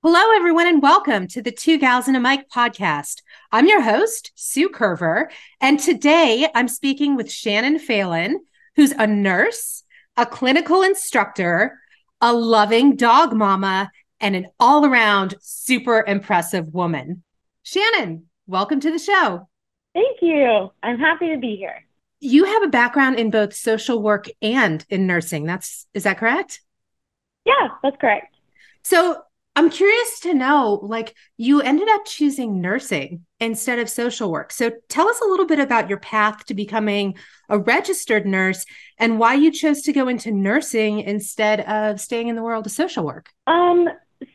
Hello, everyone, and welcome to the Two Gals and a Mic podcast. I'm your host, Sue Curver, and today I'm speaking with Shannon Phelan, who's a nurse, a clinical instructor, a loving dog mama, and an all around super impressive woman. Shannon, welcome to the show. Thank you. I'm happy to be here. You have a background in both social work and in nursing. That's is that correct? Yeah, that's correct. So I'm curious to know like you ended up choosing nursing instead of social work. So tell us a little bit about your path to becoming a registered nurse and why you chose to go into nursing instead of staying in the world of social work. Um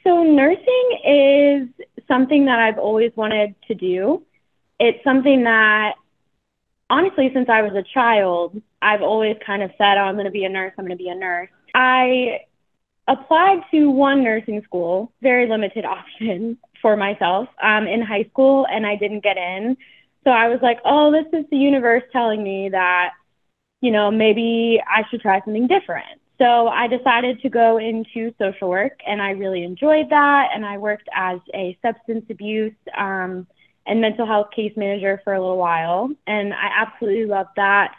so nursing is something that I've always wanted to do. It's something that honestly since I was a child, I've always kind of said, oh, I'm going to be a nurse, I'm going to be a nurse. I applied to one nursing school, very limited option for myself um, in high school, and I didn't get in. So I was like, oh, this is the universe telling me that, you know, maybe I should try something different. So I decided to go into social work, and I really enjoyed that. And I worked as a substance abuse um, and mental health case manager for a little while, and I absolutely loved that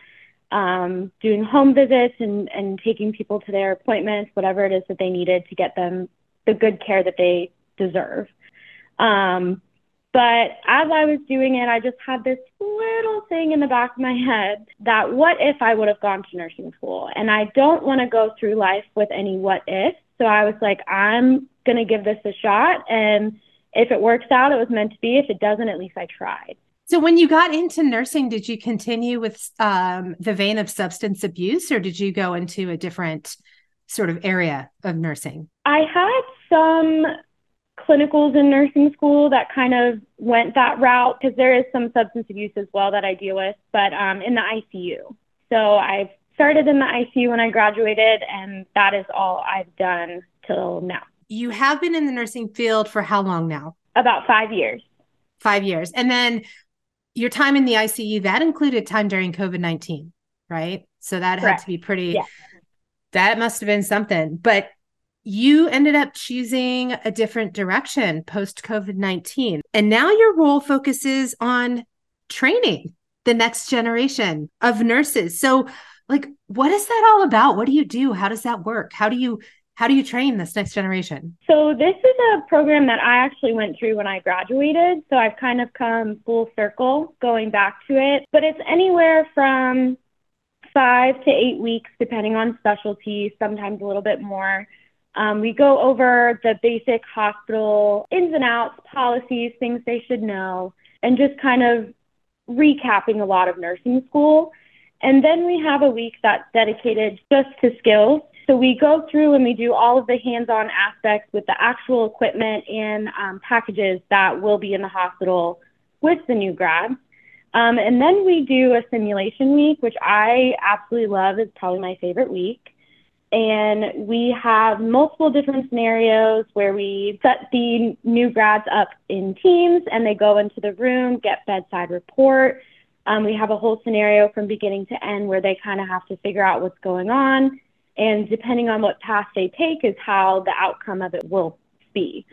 um, doing home visits and, and taking people to their appointments, whatever it is that they needed to get them the good care that they deserve. Um, but as I was doing it, I just had this little thing in the back of my head that what if I would have gone to nursing school? And I don't want to go through life with any what if. So I was like, I'm going to give this a shot. And if it works out, it was meant to be. If it doesn't, at least I tried. So, when you got into nursing, did you continue with um, the vein of substance abuse, or did you go into a different sort of area of nursing? I had some clinicals in nursing school that kind of went that route because there is some substance abuse as well that I deal with, but um, in the ICU. So, I started in the ICU when I graduated, and that is all I've done till now. You have been in the nursing field for how long now? About five years. Five years. And then your time in the ICU that included time during COVID nineteen, right? So that Correct. had to be pretty. Yeah. That must have been something. But you ended up choosing a different direction post COVID 19. And now your role focuses on training the next generation of nurses. So, like, what is that all about? What do you do? How does that work? How do you how do you train this next generation? So, this is a program that I actually went through when I graduated. So, I've kind of come full circle going back to it. But it's anywhere from five to eight weeks, depending on specialty, sometimes a little bit more. Um, we go over the basic hospital ins and outs, policies, things they should know, and just kind of recapping a lot of nursing school. And then we have a week that's dedicated just to skills. So we go through and we do all of the hands-on aspects with the actual equipment and um, packages that will be in the hospital with the new grads. Um, and then we do a simulation week, which I absolutely love. is probably my favorite week. And we have multiple different scenarios where we set the new grads up in teams and they go into the room, get bedside report. Um, we have a whole scenario from beginning to end where they kind of have to figure out what's going on and depending on what path they take is how the outcome of it will be.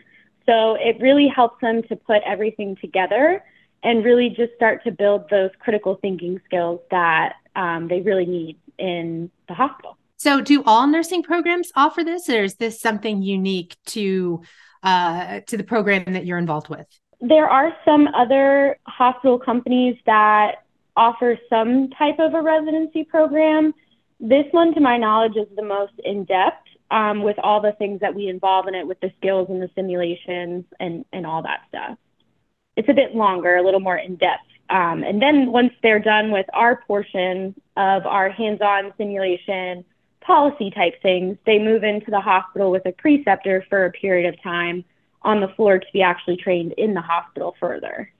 So it really helps them to put everything together and really just start to build those critical thinking skills that um, they really need in the hospital. So, do all nursing programs offer this, or is this something unique to uh, to the program that you're involved with? There are some other hospital companies that offer some type of a residency program. This one, to my knowledge, is the most in depth um, with all the things that we involve in it, with the skills and the simulations and, and all that stuff. It's a bit longer, a little more in depth. Um, and then once they're done with our portion of our hands on simulation policy type things, they move into the hospital with a preceptor for a period of time on the floor to be actually trained in the hospital further.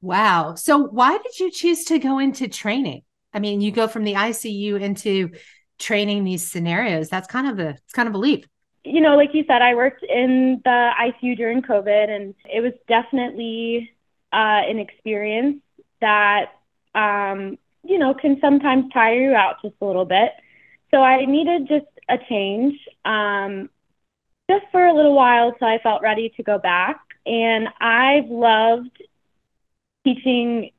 Wow. So, why did you choose to go into training? I mean, you go from the ICU into training these scenarios. That's kind of a it's kind of a leap. You know, like you said, I worked in the ICU during COVID, and it was definitely uh, an experience that um, you know can sometimes tire you out just a little bit. So I needed just a change. Um, just for a little while till I felt ready to go back. And I've loved teaching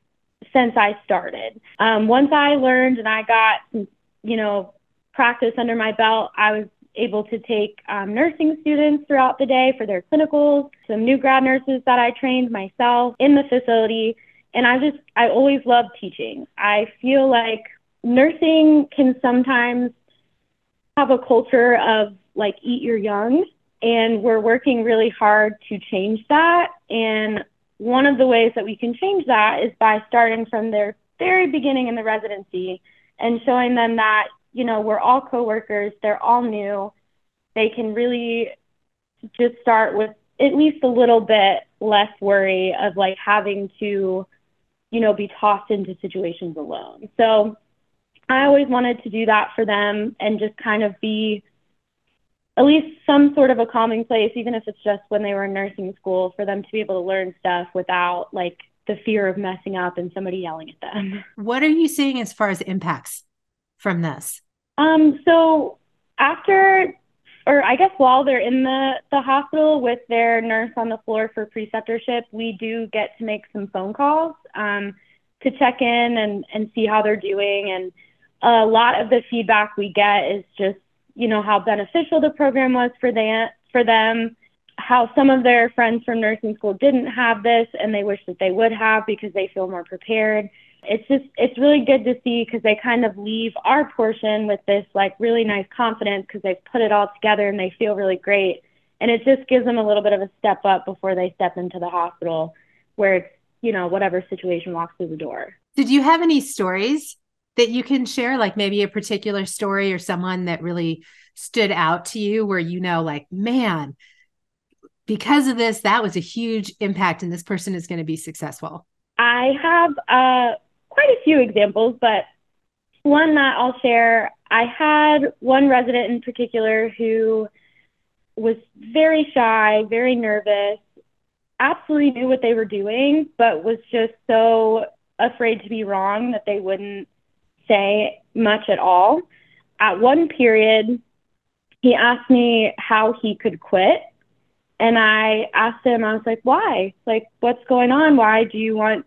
since I started. Um, once I learned and I got, you know, practice under my belt, I was able to take um, nursing students throughout the day for their clinicals, some new grad nurses that I trained myself in the facility. And I just, I always love teaching. I feel like nursing can sometimes have a culture of like eat your young. And we're working really hard to change that. And one of the ways that we can change that is by starting from their very beginning in the residency and showing them that you know, we're all coworkers, they're all new. They can really just start with at least a little bit less worry of like having to, you know, be tossed into situations alone. So I always wanted to do that for them and just kind of be at least some sort of a calming place, even if it's just when they were in nursing school, for them to be able to learn stuff without like the fear of messing up and somebody yelling at them. What are you seeing as far as impacts from this? Um, so after, or I guess while they're in the, the hospital with their nurse on the floor for preceptorship, we do get to make some phone calls um, to check in and, and see how they're doing. And a lot of the feedback we get is just, you know, how beneficial the program was for them, for them, how some of their friends from nursing school didn't have this and they wish that they would have because they feel more prepared. It's just it's really good to see because they kind of leave our portion with this like really nice confidence because they've put it all together and they feel really great. And it just gives them a little bit of a step up before they step into the hospital where it's you know whatever situation walks through the door. Did you have any stories that you can share like maybe a particular story or someone that really stood out to you where you know like man because of this that was a huge impact and this person is going to be successful. I have uh, quite a few examples, but one that I'll share I had one resident in particular who was very shy, very nervous, absolutely knew what they were doing, but was just so afraid to be wrong that they wouldn't say much at all. At one period, he asked me how he could quit. And I asked him, I was like, why? Like, what's going on? Why do you want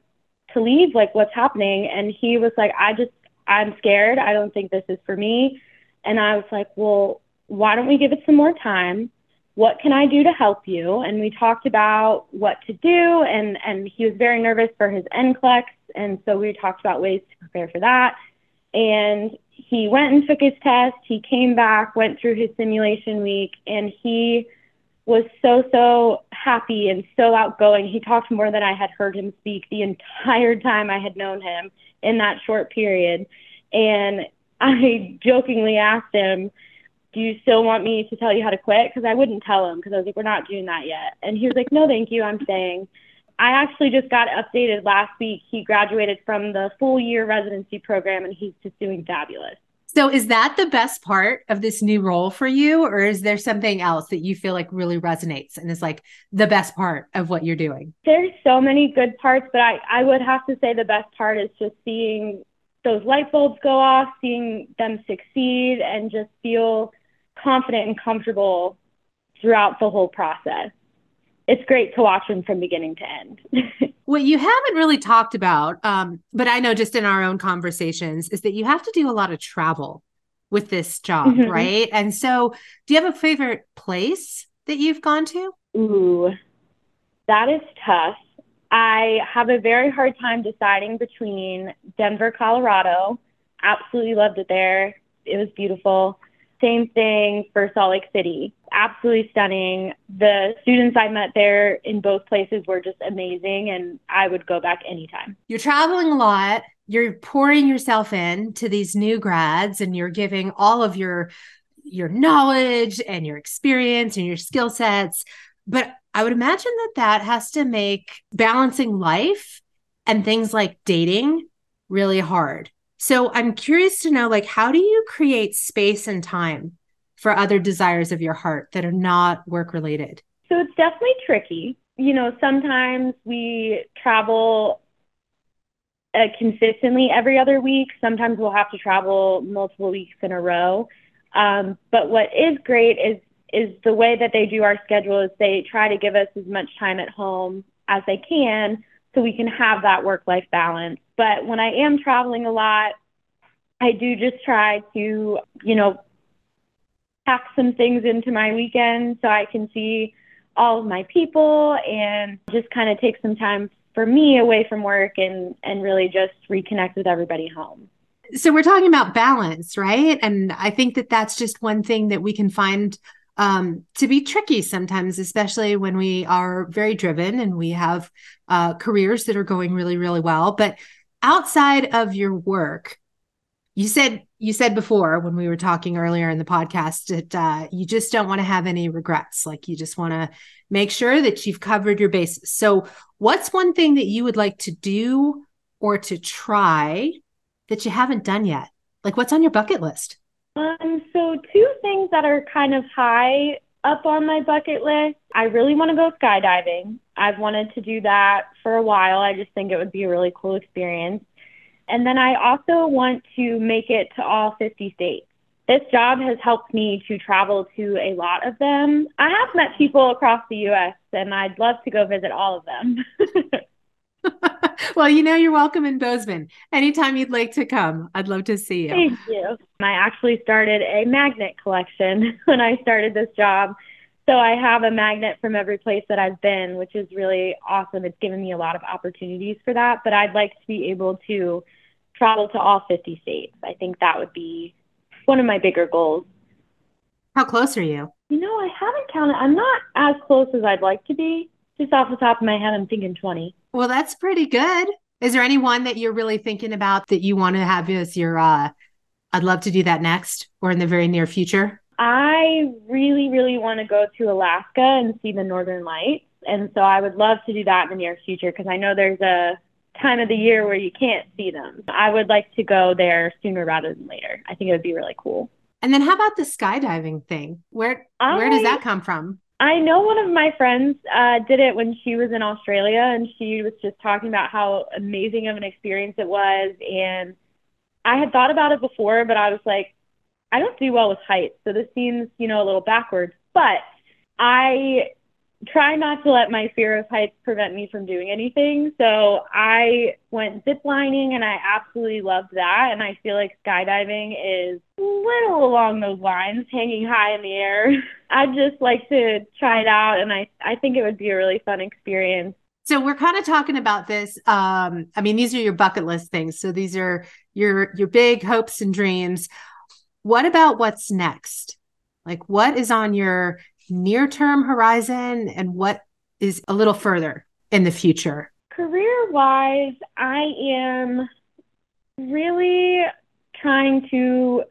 to leave, like what's happening? And he was like, I just, I'm scared. I don't think this is for me. And I was like, well, why don't we give it some more time? What can I do to help you? And we talked about what to do. And, and he was very nervous for his NCLEX. And so we talked about ways to prepare for that. And he went and took his test. He came back, went through his simulation week, and he was so, so happy and so outgoing. He talked more than I had heard him speak the entire time I had known him in that short period. And I jokingly asked him, Do you still want me to tell you how to quit? Because I wouldn't tell him because I was like, We're not doing that yet. And he was like, No, thank you. I'm staying. I actually just got updated last week. He graduated from the full year residency program and he's just doing fabulous. So is that the best part of this new role for you or is there something else that you feel like really resonates and is like the best part of what you're doing? There's so many good parts, but I I would have to say the best part is just seeing those light bulbs go off, seeing them succeed and just feel confident and comfortable throughout the whole process. It's great to watch them from beginning to end. what you haven't really talked about, um, but I know just in our own conversations, is that you have to do a lot of travel with this job, mm-hmm. right? And so, do you have a favorite place that you've gone to? Ooh, that is tough. I have a very hard time deciding between Denver, Colorado. Absolutely loved it there. It was beautiful. Same thing for Salt Lake City. Absolutely stunning. The students I met there in both places were just amazing, and I would go back anytime. You're traveling a lot. You're pouring yourself in to these new grads, and you're giving all of your your knowledge and your experience and your skill sets. But I would imagine that that has to make balancing life and things like dating really hard. So I'm curious to know like how do you create space and time for other desires of your heart that are not work related? So it's definitely tricky. You know, sometimes we travel uh, consistently every other week. Sometimes we'll have to travel multiple weeks in a row. Um, but what is great is is the way that they do our schedule is they try to give us as much time at home as they can so we can have that work life balance. But when I am traveling a lot, I do just try to, you know, pack some things into my weekend so I can see all of my people and just kind of take some time for me away from work and and really just reconnect with everybody home. So we're talking about balance, right? And I think that that's just one thing that we can find um, to be tricky sometimes, especially when we are very driven and we have uh, careers that are going really, really well. But outside of your work, you said you said before when we were talking earlier in the podcast that uh, you just don't want to have any regrets. Like you just want to make sure that you've covered your bases. So, what's one thing that you would like to do or to try that you haven't done yet? Like, what's on your bucket list? Um, so two things that are kind of high up on my bucket list. I really want to go skydiving. I've wanted to do that for a while. I just think it would be a really cool experience. And then I also want to make it to all 50 states. This job has helped me to travel to a lot of them. I have met people across the US and I'd love to go visit all of them. well, you know, you're welcome in Bozeman. Anytime you'd like to come, I'd love to see you. Thank you. I actually started a magnet collection when I started this job. So I have a magnet from every place that I've been, which is really awesome. It's given me a lot of opportunities for that, but I'd like to be able to travel to all 50 states. I think that would be one of my bigger goals. How close are you? You know, I haven't counted. I'm not as close as I'd like to be. Just off the top of my head, I'm thinking 20. Well, that's pretty good. Is there anyone that you're really thinking about that you want to have as your, uh, I'd love to do that next or in the very near future? I really, really want to go to Alaska and see the Northern Lights. And so I would love to do that in the near future because I know there's a time of the year where you can't see them. I would like to go there sooner rather than later. I think it would be really cool. And then how about the skydiving thing? Where I, where does that come from? I know one of my friends uh, did it when she was in Australia, and she was just talking about how amazing of an experience it was. And I had thought about it before, but I was like, I don't do well with heights, so this seems, you know, a little backwards. But I try not to let my fear of heights prevent me from doing anything. So I went ziplining and I absolutely loved that. And I feel like skydiving is a little along those lines, hanging high in the air. I'd just like to try it out and I, I think it would be a really fun experience. So we're kind of talking about this. Um, I mean, these are your bucket list things. So these are your your big hopes and dreams. What about what's next? Like what is on your near term horizon and what is a little further in the future? Career wise, I am really trying to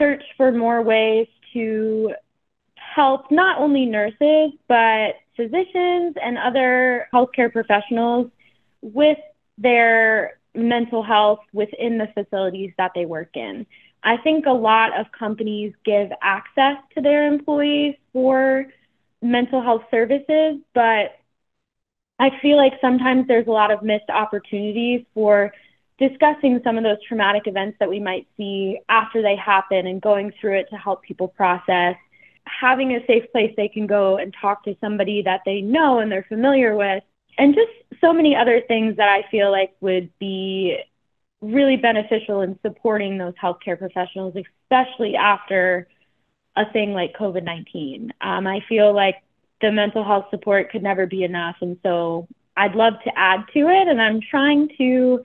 search for more ways to help not only nurses, but physicians and other healthcare professionals with their mental health within the facilities that they work in. I think a lot of companies give access to their employees for mental health services, but I feel like sometimes there's a lot of missed opportunities for discussing some of those traumatic events that we might see after they happen and going through it to help people process. Having a safe place they can go and talk to somebody that they know and they're familiar with, and just so many other things that I feel like would be really beneficial in supporting those healthcare professionals, especially after a thing like COVID 19. Um, I feel like the mental health support could never be enough. And so I'd love to add to it. And I'm trying to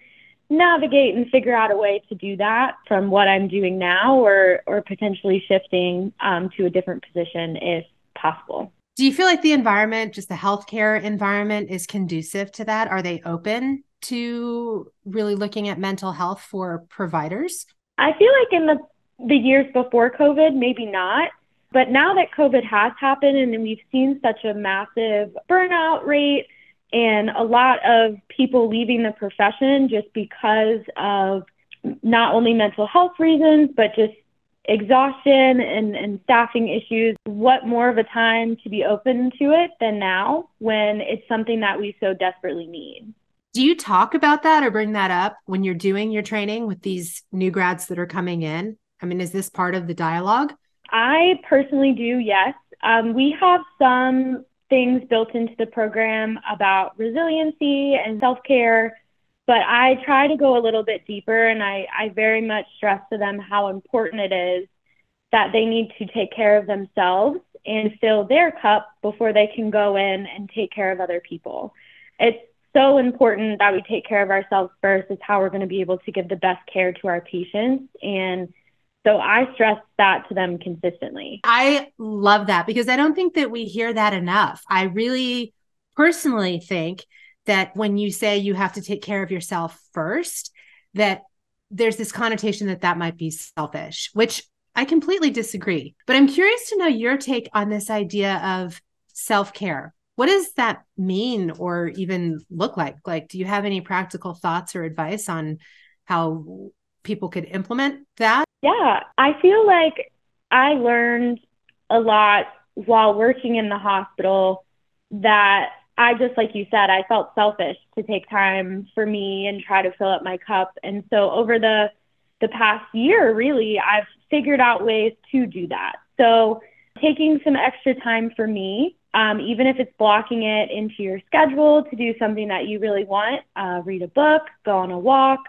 navigate and figure out a way to do that from what I'm doing now or, or potentially shifting um, to a different position if possible. Do you feel like the environment, just the healthcare environment, is conducive to that? Are they open to really looking at mental health for providers? I feel like in the the years before COVID, maybe not. But now that COVID has happened and we've seen such a massive burnout rate and a lot of people leaving the profession just because of not only mental health reasons, but just exhaustion and, and staffing issues, what more of a time to be open to it than now when it's something that we so desperately need? Do you talk about that or bring that up when you're doing your training with these new grads that are coming in? I mean, is this part of the dialogue? I personally do, yes. Um, we have some things built into the program about resiliency and self care, but I try to go a little bit deeper and I, I very much stress to them how important it is that they need to take care of themselves and fill their cup before they can go in and take care of other people. It's so important that we take care of ourselves first. is how we're going to be able to give the best care to our patients. And so I stress that to them consistently. I love that because I don't think that we hear that enough. I really personally think that when you say you have to take care of yourself first, that there's this connotation that that might be selfish, which I completely disagree. But I'm curious to know your take on this idea of self care. What does that mean or even look like? Like, do you have any practical thoughts or advice on how people could implement that? Yeah, I feel like I learned a lot while working in the hospital that I just like you said, I felt selfish to take time for me and try to fill up my cup. And so over the the past year, really, I've figured out ways to do that. So taking some extra time for me, um, even if it's blocking it into your schedule to do something that you really want, uh, read a book, go on a walk,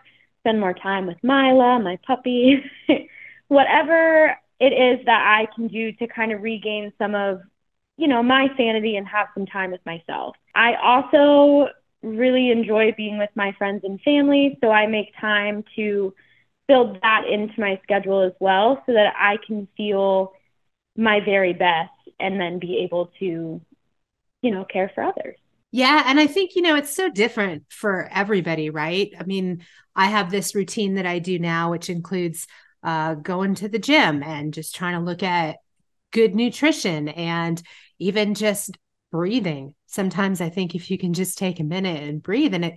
spend more time with Mila, my puppy, whatever it is that I can do to kind of regain some of, you know, my sanity and have some time with myself. I also really enjoy being with my friends and family, so I make time to build that into my schedule as well so that I can feel my very best and then be able to, you know, care for others. Yeah. And I think, you know, it's so different for everybody, right? I mean, I have this routine that I do now, which includes uh, going to the gym and just trying to look at good nutrition and even just breathing. Sometimes I think if you can just take a minute and breathe, and it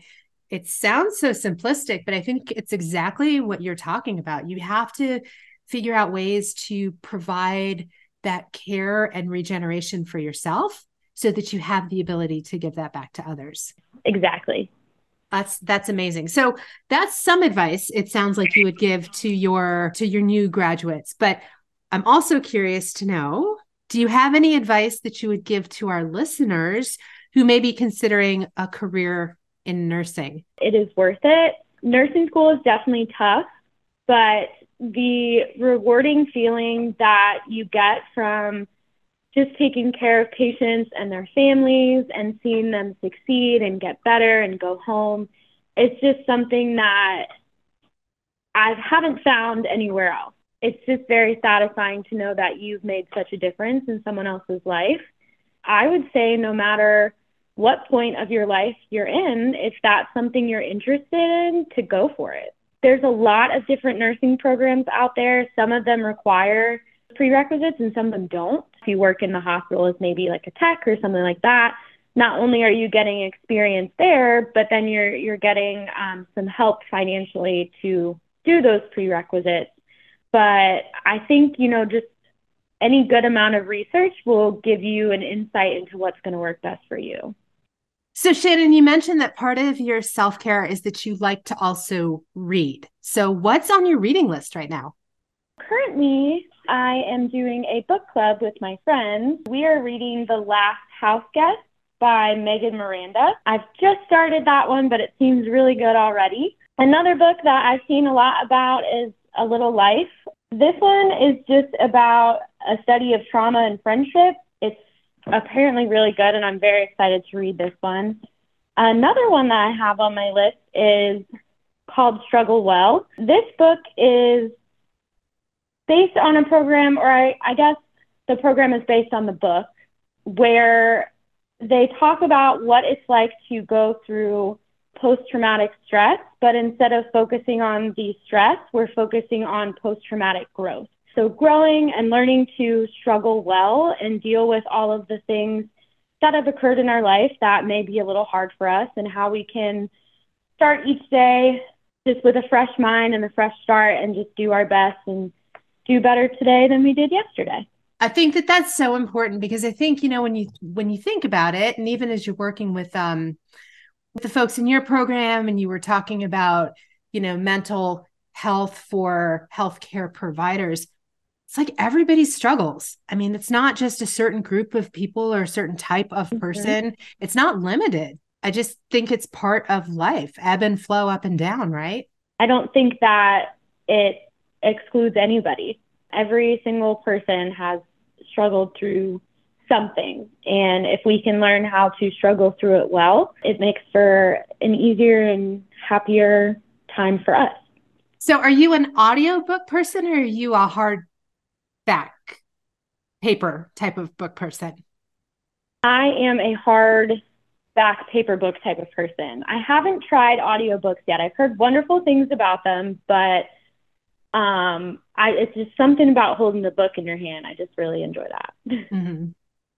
it sounds so simplistic, but I think it's exactly what you're talking about. You have to figure out ways to provide that care and regeneration for yourself so that you have the ability to give that back to others. Exactly. That's that's amazing. So that's some advice it sounds like you would give to your to your new graduates. But I'm also curious to know, do you have any advice that you would give to our listeners who may be considering a career in nursing? It is worth it. Nursing school is definitely tough, but the rewarding feeling that you get from just taking care of patients and their families and seeing them succeed and get better and go home. It's just something that I haven't found anywhere else. It's just very satisfying to know that you've made such a difference in someone else's life. I would say, no matter what point of your life you're in, if that's something you're interested in, to go for it. There's a lot of different nursing programs out there. Some of them require prerequisites and some of them don't. If you work in the hospital as maybe like a tech or something like that, not only are you getting experience there, but then you're you're getting um, some help financially to do those prerequisites. But I think you know just any good amount of research will give you an insight into what's going to work best for you. So, Shannon, you mentioned that part of your self care is that you like to also read. So, what's on your reading list right now? Currently, I am doing a book club with my friends. We are reading The Last House Guest by Megan Miranda. I've just started that one, but it seems really good already. Another book that I've seen a lot about is A Little Life. This one is just about a study of trauma and friendship. Apparently really good, and I'm very excited to read this one. Another one that I have on my list is called Struggle Well. This book is based on a program, or I, I guess the program is based on the book, where they talk about what it's like to go through post traumatic stress, but instead of focusing on the stress, we're focusing on post traumatic growth. So, growing and learning to struggle well and deal with all of the things that have occurred in our life that may be a little hard for us, and how we can start each day just with a fresh mind and a fresh start and just do our best and do better today than we did yesterday. I think that that's so important because I think you know when you when you think about it, and even as you're working with um with the folks in your program, and you were talking about you know mental health for healthcare providers, it's like everybody struggles. I mean, it's not just a certain group of people or a certain type of mm-hmm. person, mm-hmm. it's not limited. I just think it's part of life, ebb and flow, up and down, right? I don't think that it excludes anybody. Every single person has struggled through something. And if we can learn how to struggle through it well, it makes for an easier and happier time for us. So, are you an audiobook person or are you a hardback paper type of book person? I am a hard back paper book type of person. I haven't tried audiobooks yet. I've heard wonderful things about them, but um, I, it's just something about holding the book in your hand. I just really enjoy that. Mm-hmm.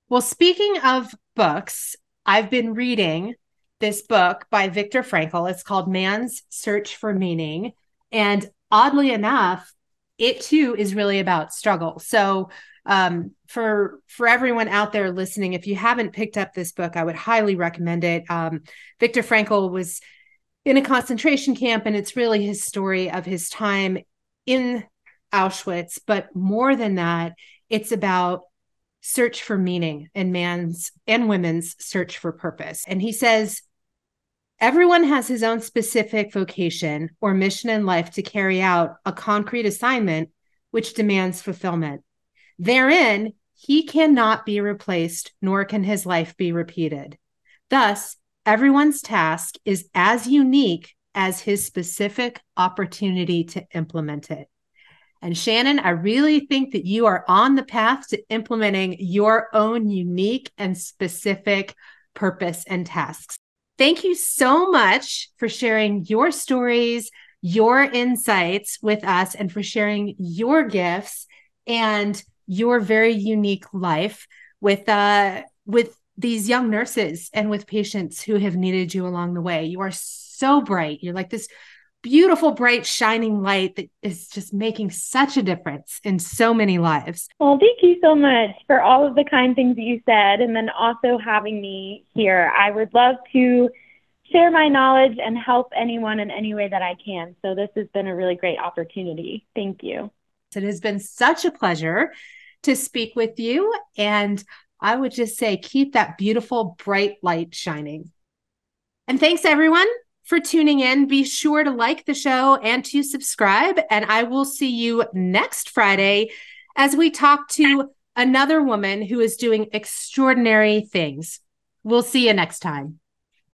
Well, speaking of books, I've been reading this book by Viktor Frankl. It's called Man's Search for Meaning. And oddly enough, it too is really about struggle. So, um, for for everyone out there listening, if you haven't picked up this book, I would highly recommend it. Um, Viktor Frankl was in a concentration camp, and it's really his story of his time in Auschwitz. But more than that, it's about search for meaning and man's and women's search for purpose. And he says, everyone has his own specific vocation or mission in life to carry out a concrete assignment which demands fulfillment. Therein, he cannot be replaced, nor can his life be repeated. Thus, everyone's task is as unique as his specific opportunity to implement it. And Shannon, I really think that you are on the path to implementing your own unique and specific purpose and tasks. Thank you so much for sharing your stories, your insights with us, and for sharing your gifts and your very unique life with uh with these young nurses and with patients who have needed you along the way. You are so bright. You're like this beautiful, bright, shining light that is just making such a difference in so many lives. Well, thank you so much for all of the kind things that you said and then also having me here. I would love to share my knowledge and help anyone in any way that I can. So this has been a really great opportunity. Thank you. It has been such a pleasure to speak with you. And I would just say, keep that beautiful, bright light shining. And thanks, everyone for tuning in. Be sure to like the show and to subscribe. And I will see you next Friday as we talk to another woman who is doing extraordinary things. We'll see you next time.